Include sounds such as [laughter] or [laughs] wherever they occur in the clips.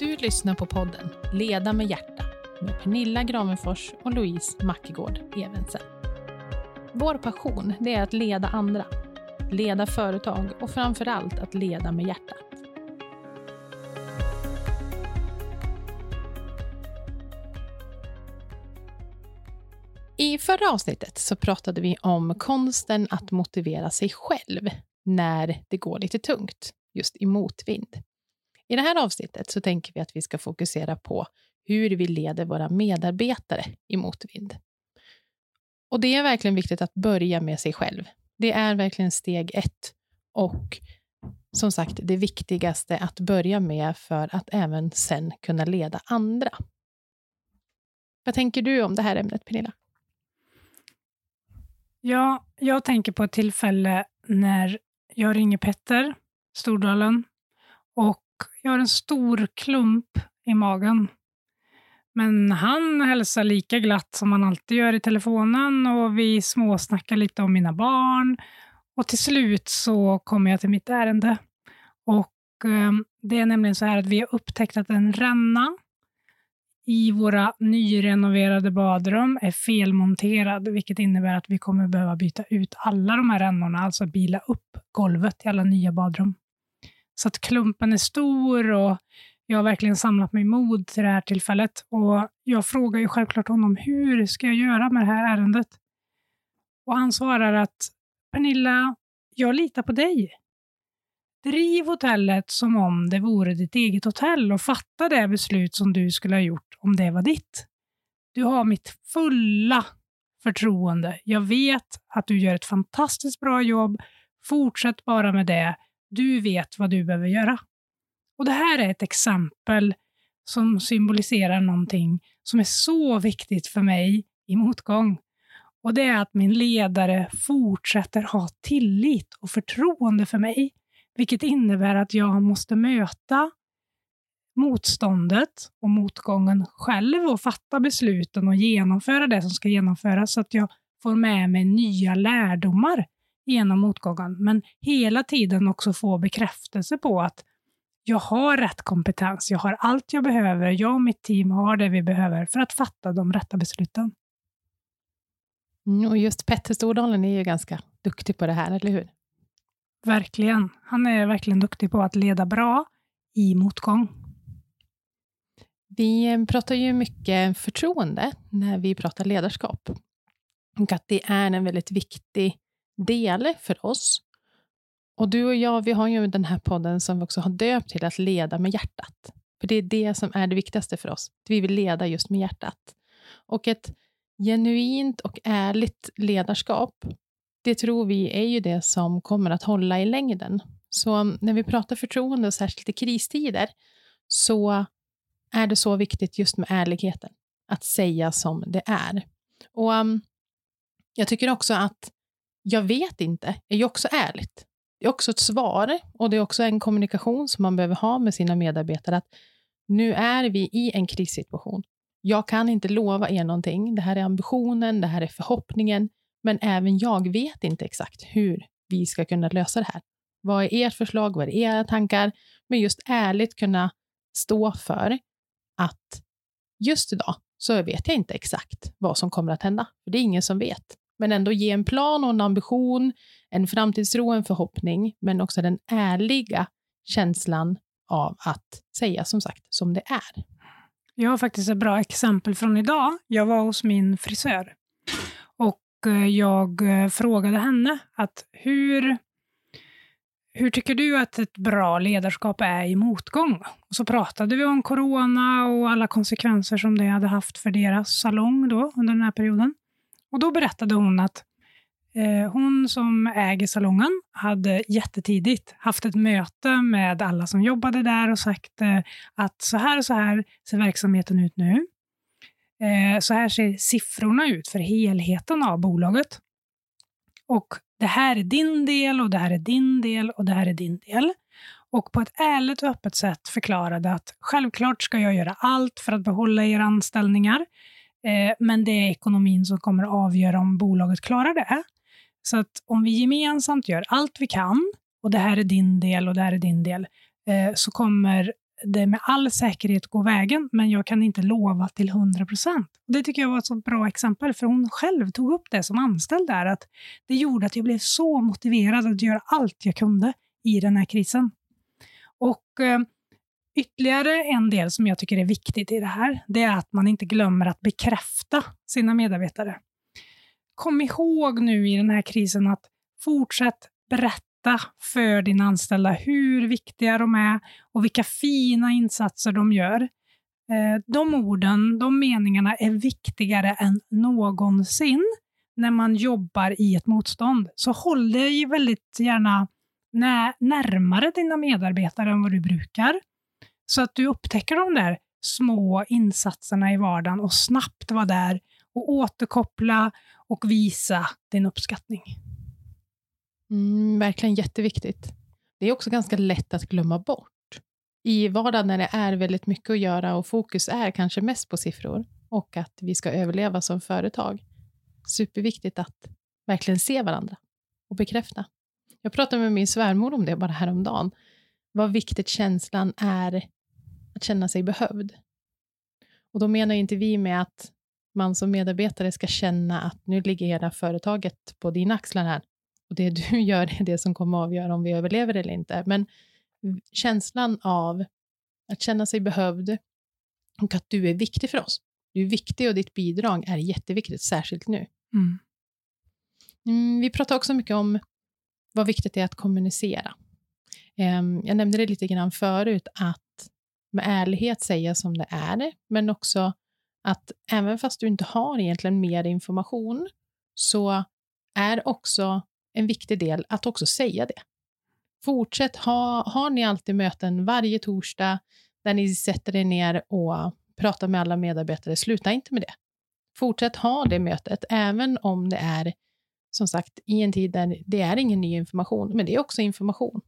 Du lyssnar på podden Leda med hjärta med Pernilla Gravenfors och Louise Mackegård Evensen. Vår passion det är att leda andra, leda företag och framför allt att leda med hjärtat. I förra avsnittet så pratade vi om konsten att motivera sig själv när det går lite tungt, just i motvind. I det här avsnittet så tänker vi att vi ska fokusera på hur vi leder våra medarbetare i motvind. Och det är verkligen viktigt att börja med sig själv. Det är verkligen steg ett. Och som sagt, det viktigaste att börja med för att även sen kunna leda andra. Vad tänker du om det här ämnet, Pernilla? Ja, jag tänker på ett tillfälle när jag ringer Petter Stordalen och jag har en stor klump i magen. Men han hälsar lika glatt som han alltid gör i telefonen och vi småsnackar lite om mina barn. Och till slut så kommer jag till mitt ärende. Och eh, Det är nämligen så här att vi har upptäckt att en ränna i våra nyrenoverade badrum är felmonterad, vilket innebär att vi kommer behöva byta ut alla de här rännorna, alltså bila upp golvet i alla nya badrum. Så att klumpen är stor och jag har verkligen samlat mig mod till det här tillfället. Och jag frågar ju självklart honom, hur ska jag göra med det här ärendet? Och han svarar att Pernilla, jag litar på dig. Driv hotellet som om det vore ditt eget hotell och fatta det beslut som du skulle ha gjort om det var ditt. Du har mitt fulla förtroende. Jag vet att du gör ett fantastiskt bra jobb. Fortsätt bara med det. Du vet vad du behöver göra. Och Det här är ett exempel som symboliserar någonting som är så viktigt för mig i motgång. Och Det är att min ledare fortsätter ha tillit och förtroende för mig, vilket innebär att jag måste möta motståndet och motgången själv och fatta besluten och genomföra det som ska genomföras så att jag får med mig nya lärdomar genom motgången, men hela tiden också få bekräftelse på att jag har rätt kompetens, jag har allt jag behöver, jag och mitt team har det vi behöver för att fatta de rätta besluten. Mm, och just Petter Stordalen är ju ganska duktig på det här, eller hur? Verkligen. Han är verkligen duktig på att leda bra i motgång. Vi pratar ju mycket förtroende när vi pratar ledarskap. Och att det är en väldigt viktig del för oss. Och du och jag, vi har ju den här podden som vi också har döpt till att leda med hjärtat. För det är det som är det viktigaste för oss. Vi vill leda just med hjärtat. Och ett genuint och ärligt ledarskap, det tror vi är ju det som kommer att hålla i längden. Så när vi pratar förtroende, och särskilt i kristider, så är det så viktigt just med ärligheten. Att säga som det är. Och um, Jag tycker också att jag vet inte är ju också ärligt. Det är också ett svar och det är också en kommunikation som man behöver ha med sina medarbetare. Att nu är vi i en krissituation. Jag kan inte lova er någonting. Det här är ambitionen, det här är förhoppningen. Men även jag vet inte exakt hur vi ska kunna lösa det här. Vad är ert förslag? Vad är era tankar? Men just ärligt kunna stå för att just idag så vet jag inte exakt vad som kommer att hända. För Det är ingen som vet men ändå ge en plan och en ambition, en framtidstro, och en förhoppning, men också den ärliga känslan av att säga som sagt som det är. Jag har faktiskt ett bra exempel från idag. Jag var hos min frisör och eh, jag eh, frågade henne att hur, hur tycker du att ett bra ledarskap är i motgång? Och så pratade vi om corona och alla konsekvenser som det hade haft för deras salong då under den här perioden. Och Då berättade hon att eh, hon som äger salongen hade jättetidigt haft ett möte med alla som jobbade där och sagt eh, att så här och så här ser verksamheten ut nu. Eh, så här ser siffrorna ut för helheten av bolaget. Och det här är din del och det här är din del och det här är din del. Och på ett ärligt och öppet sätt förklarade att självklart ska jag göra allt för att behålla era anställningar. Eh, men det är ekonomin som kommer att avgöra om bolaget klarar det. Så att om vi gemensamt gör allt vi kan, och det här är din del och det här är din del, eh, så kommer det med all säkerhet gå vägen, men jag kan inte lova till 100 procent. Det tycker jag var ett så bra exempel, för hon själv tog upp det som anställd där, att det gjorde att jag blev så motiverad att göra allt jag kunde i den här krisen. Och eh, ytterligare en del som jag tycker är viktigt i det här, det är att man inte glömmer att bekräfta sina medarbetare. Kom ihåg nu i den här krisen att fortsätt berätta för dina anställda hur viktiga de är och vilka fina insatser de gör. Eh, de orden, de meningarna är viktigare än någonsin när man jobbar i ett motstånd. Så håll dig väldigt gärna närmare dina medarbetare än vad du brukar. Så att du upptäcker de där små insatserna i vardagen och snabbt vara där och återkoppla och visa din uppskattning. Mm, verkligen jätteviktigt. Det är också ganska lätt att glömma bort. I vardagen när det är väldigt mycket att göra och fokus är kanske mest på siffror och att vi ska överleva som företag. Superviktigt att verkligen se varandra och bekräfta. Jag pratade med min svärmor om det bara häromdagen. Vad viktigt känslan är att känna sig behövd. Och då menar inte vi med att man som medarbetare ska känna att nu ligger hela företaget på dina axlar här och det du [laughs] gör är det som kommer att avgöra om vi överlever eller inte. Men känslan av att känna sig behövd och att du är viktig för oss. Du är viktig och ditt bidrag är jätteviktigt, särskilt nu. Mm. Mm, vi pratar också mycket om vad viktigt det är att kommunicera. Um, jag nämnde det lite grann förut, att med ärlighet säga som det är, men också att även fast du inte har egentligen mer information, så är också en viktig del att också säga det. Fortsätt, ha, har ni alltid möten varje torsdag där ni sätter er ner och pratar med alla medarbetare, sluta inte med det. Fortsätt ha det mötet, även om det är som sagt i en tid där det är ingen ny information, men det är också information.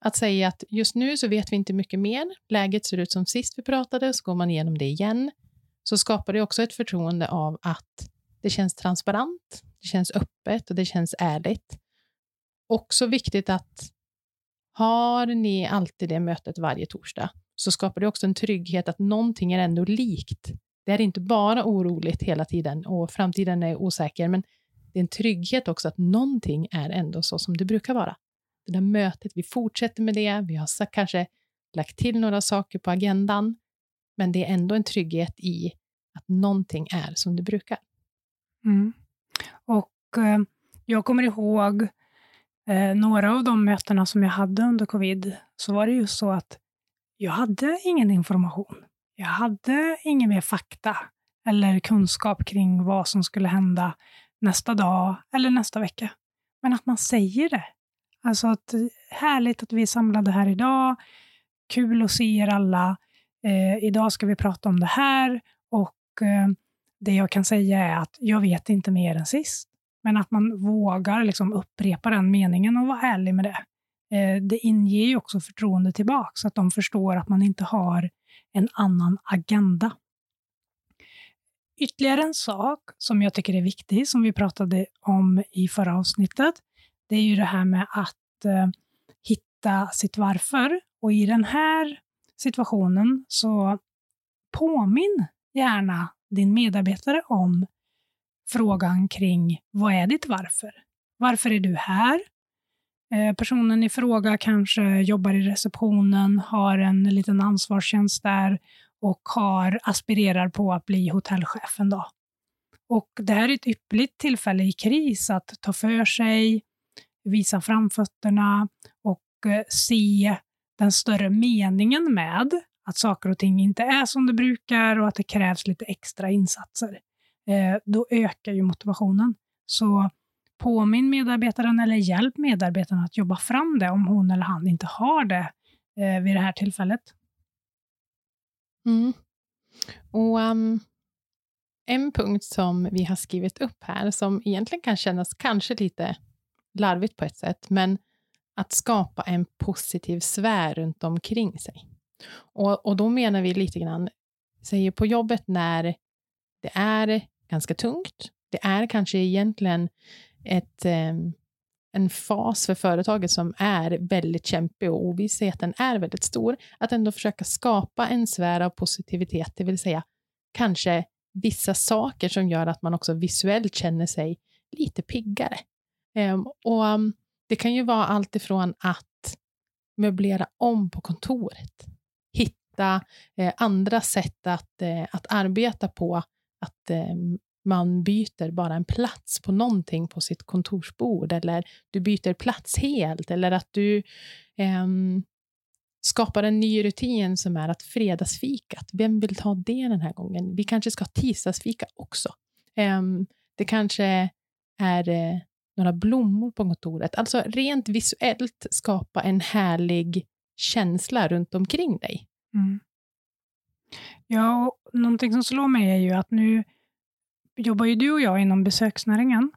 Att säga att just nu så vet vi inte mycket mer, läget ser ut som sist vi pratade, så går man igenom det igen, så skapar det också ett förtroende av att det känns transparent, det känns öppet och det känns ärligt. Också viktigt att har ni alltid det mötet varje torsdag så skapar det också en trygghet att någonting är ändå likt. Det är inte bara oroligt hela tiden och framtiden är osäker, men det är en trygghet också att någonting är ändå så som det brukar vara. Det där mötet, vi fortsätter med det, vi har kanske lagt till några saker på agendan, men det är ändå en trygghet i att någonting är som det brukar. Mm. Och eh, jag kommer ihåg eh, några av de mötena som jag hade under covid, så var det ju så att jag hade ingen information. Jag hade ingen mer fakta eller kunskap kring vad som skulle hända nästa dag eller nästa vecka. Men att man säger det. Alltså att eh, härligt att vi är samlade här idag. Kul att se er alla. Eh, idag ska vi prata om det här och eh, det jag kan säga är att jag vet inte mer än sist. Men att man vågar liksom upprepa den meningen och vara ärlig med det. Eh, det inger ju också förtroende tillbaka, så att de förstår att man inte har en annan agenda. Ytterligare en sak som jag tycker är viktig, som vi pratade om i förra avsnittet, det är ju det här med att eh, hitta sitt varför. Och i den här situationen så påminn gärna din medarbetare om frågan kring vad är ditt varför? Varför är du här? Eh, personen i fråga kanske jobbar i receptionen, har en liten ansvarstjänst där och har, aspirerar på att bli hotellchef en dag. Och det här är ett ypperligt tillfälle i kris att ta för sig, visa framfötterna och eh, se den större meningen med att saker och ting inte är som det brukar och att det krävs lite extra insatser. Eh, då ökar ju motivationen. Så påminn medarbetaren eller hjälp medarbetaren att jobba fram det om hon eller han inte har det eh, vid det här tillfället. Mm. Och um, En punkt som vi har skrivit upp här, som egentligen kan kännas kanske lite larvigt på ett sätt, men att skapa en positiv sfär runt omkring sig. Och, och då menar vi lite grann, säger på jobbet när det är ganska tungt, det är kanske egentligen ett, eh, en fas för företaget som är väldigt kämpig och ovissheten är väldigt stor, att ändå försöka skapa en sfär av positivitet, det vill säga kanske vissa saker som gör att man också visuellt känner sig lite piggare. Ehm, och mm, Det kan ju vara allt ifrån att möblera om på kontoret, hitta eh, andra sätt att, eh, att arbeta på, att ehm, man byter bara en plats på någonting på sitt kontorsbord, eller du byter plats helt, eller att du ehm, skapar en ny rutin som är att fredagsfikat, vem vill ta det den här gången? Vi kanske ska ha tisdagsfika också. Det kanske är eh, några blommor på kontoret. Alltså rent visuellt skapa en härlig känsla runt omkring dig. Mm. Ja, och någonting som slår mig är ju att nu jobbar ju du och jag inom besöksnäringen,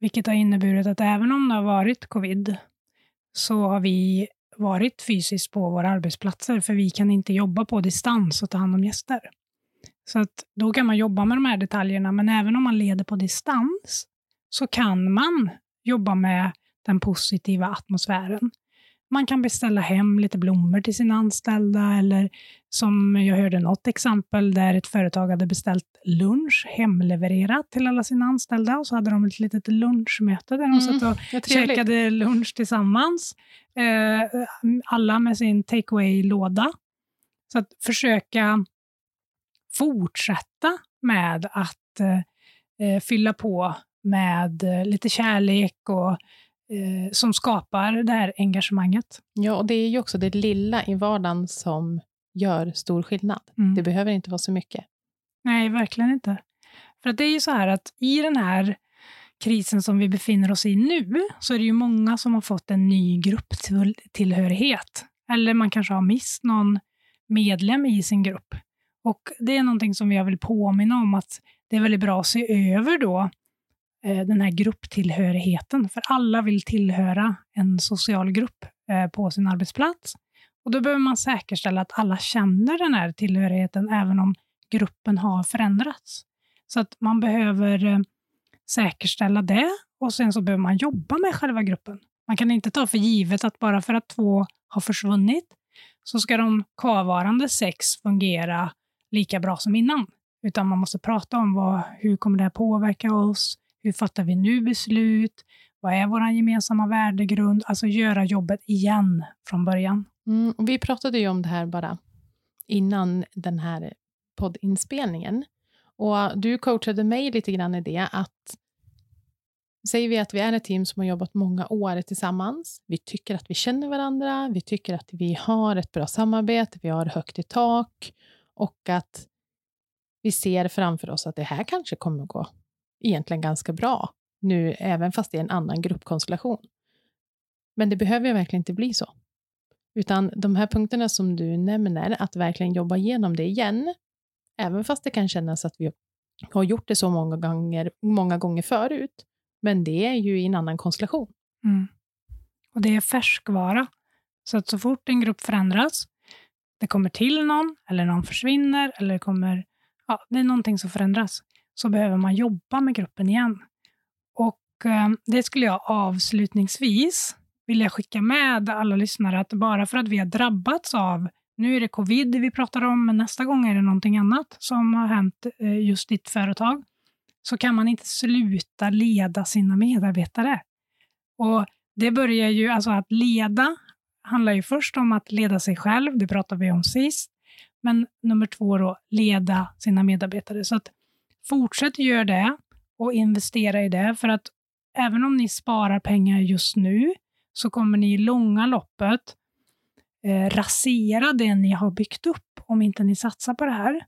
vilket har inneburit att även om det har varit covid, så har vi varit fysiskt på våra arbetsplatser, för vi kan inte jobba på distans och ta hand om gäster. Så att då kan man jobba med de här detaljerna, men även om man leder på distans, så kan man jobba med den positiva atmosfären. Man kan beställa hem lite blommor till sina anställda eller som jag hörde något exempel där ett företag hade beställt lunch hemlevererat till alla sina anställda och så hade de ett litet lunchmöte där de mm, satt och käkade lunch tillsammans. Eh, alla med sin takeaway-låda. Så att försöka fortsätta med att eh, fylla på med lite kärlek och eh, som skapar det här engagemanget. Ja, och det är ju också det lilla i vardagen som gör stor skillnad. Mm. Det behöver inte vara så mycket. Nej, verkligen inte. För att det är ju så här att i den här krisen som vi befinner oss i nu, så är det ju många som har fått en ny grupptillhörighet. Eller man kanske har mist någon medlem i sin grupp. Och Det är någonting som jag vill påminna om att det är väldigt bra att se över då Eh, Eh, den här grupptillhörigheten. För alla vill tillhöra en social grupp eh, på sin arbetsplats. Och Då behöver man säkerställa att alla känner den här tillhörigheten, även om gruppen har förändrats. Så att man behöver eh, säkerställa det och sen så behöver man jobba med själva gruppen. Man kan inte ta för givet att bara för att två har försvunnit så ska de kvarvarande sex fungera lika bra som innan. Utan man måste prata om vad, hur kommer det här påverka oss? Hur fattar vi nu beslut? Vad är vår gemensamma värdegrund? Alltså göra jobbet igen från början. Mm, vi pratade ju om det här bara innan den här poddinspelningen. Och du coachade mig lite grann i det att Säger vi att vi är ett team som har jobbat många år tillsammans, vi tycker att vi känner varandra, vi tycker att vi har ett bra samarbete, vi har högt i tak och att vi ser framför oss att det här kanske kommer att gå egentligen ganska bra nu, även fast det är en annan gruppkonstellation. Men det behöver ju verkligen inte bli så. Utan de här punkterna som du nämner, att verkligen jobba igenom det igen, även fast det kan kännas att vi har gjort det så många gånger, många gånger förut, men det är ju i en annan konstellation. Mm. Och det är färskvara. Så att så fort en grupp förändras, det kommer till någon, eller någon försvinner, eller det kommer, ja, det är någonting som förändras, så behöver man jobba med gruppen igen. Och eh, Det skulle jag avslutningsvis vilja skicka med alla lyssnare, att bara för att vi har drabbats av, nu är det covid vi pratar om, men nästa gång är det någonting annat som har hänt eh, just ditt företag, så kan man inte sluta leda sina medarbetare. Och Det börjar ju, alltså att leda handlar ju först om att leda sig själv, det pratade vi om sist, men nummer två då, leda sina medarbetare. Så att Fortsätt göra det och investera i det, för att även om ni sparar pengar just nu, så kommer ni i långa loppet eh, rasera det ni har byggt upp om inte ni satsar på det här.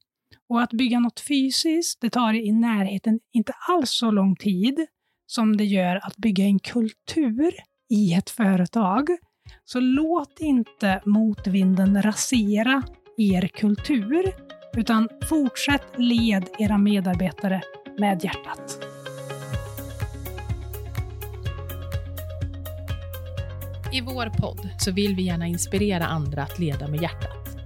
Och att bygga något fysiskt, det tar i närheten inte alls så lång tid som det gör att bygga en kultur i ett företag. Så låt inte motvinden rasera er kultur, utan fortsätt led era medarbetare med hjärtat. I vår podd så vill vi gärna inspirera andra att leda med hjärtat.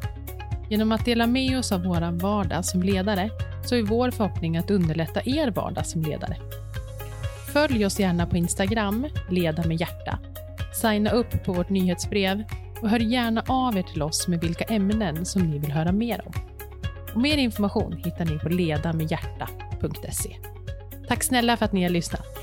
Genom att dela med oss av vår vardag som ledare så är vår förhoppning att underlätta er vardag som ledare. Följ oss gärna på Instagram, Leda med hjärta. Signa upp på vårt nyhetsbrev och hör gärna av er till oss med vilka ämnen som ni vill höra mer om. Och mer information hittar ni på ledamedhjärta.se. Tack snälla för att ni har lyssnat.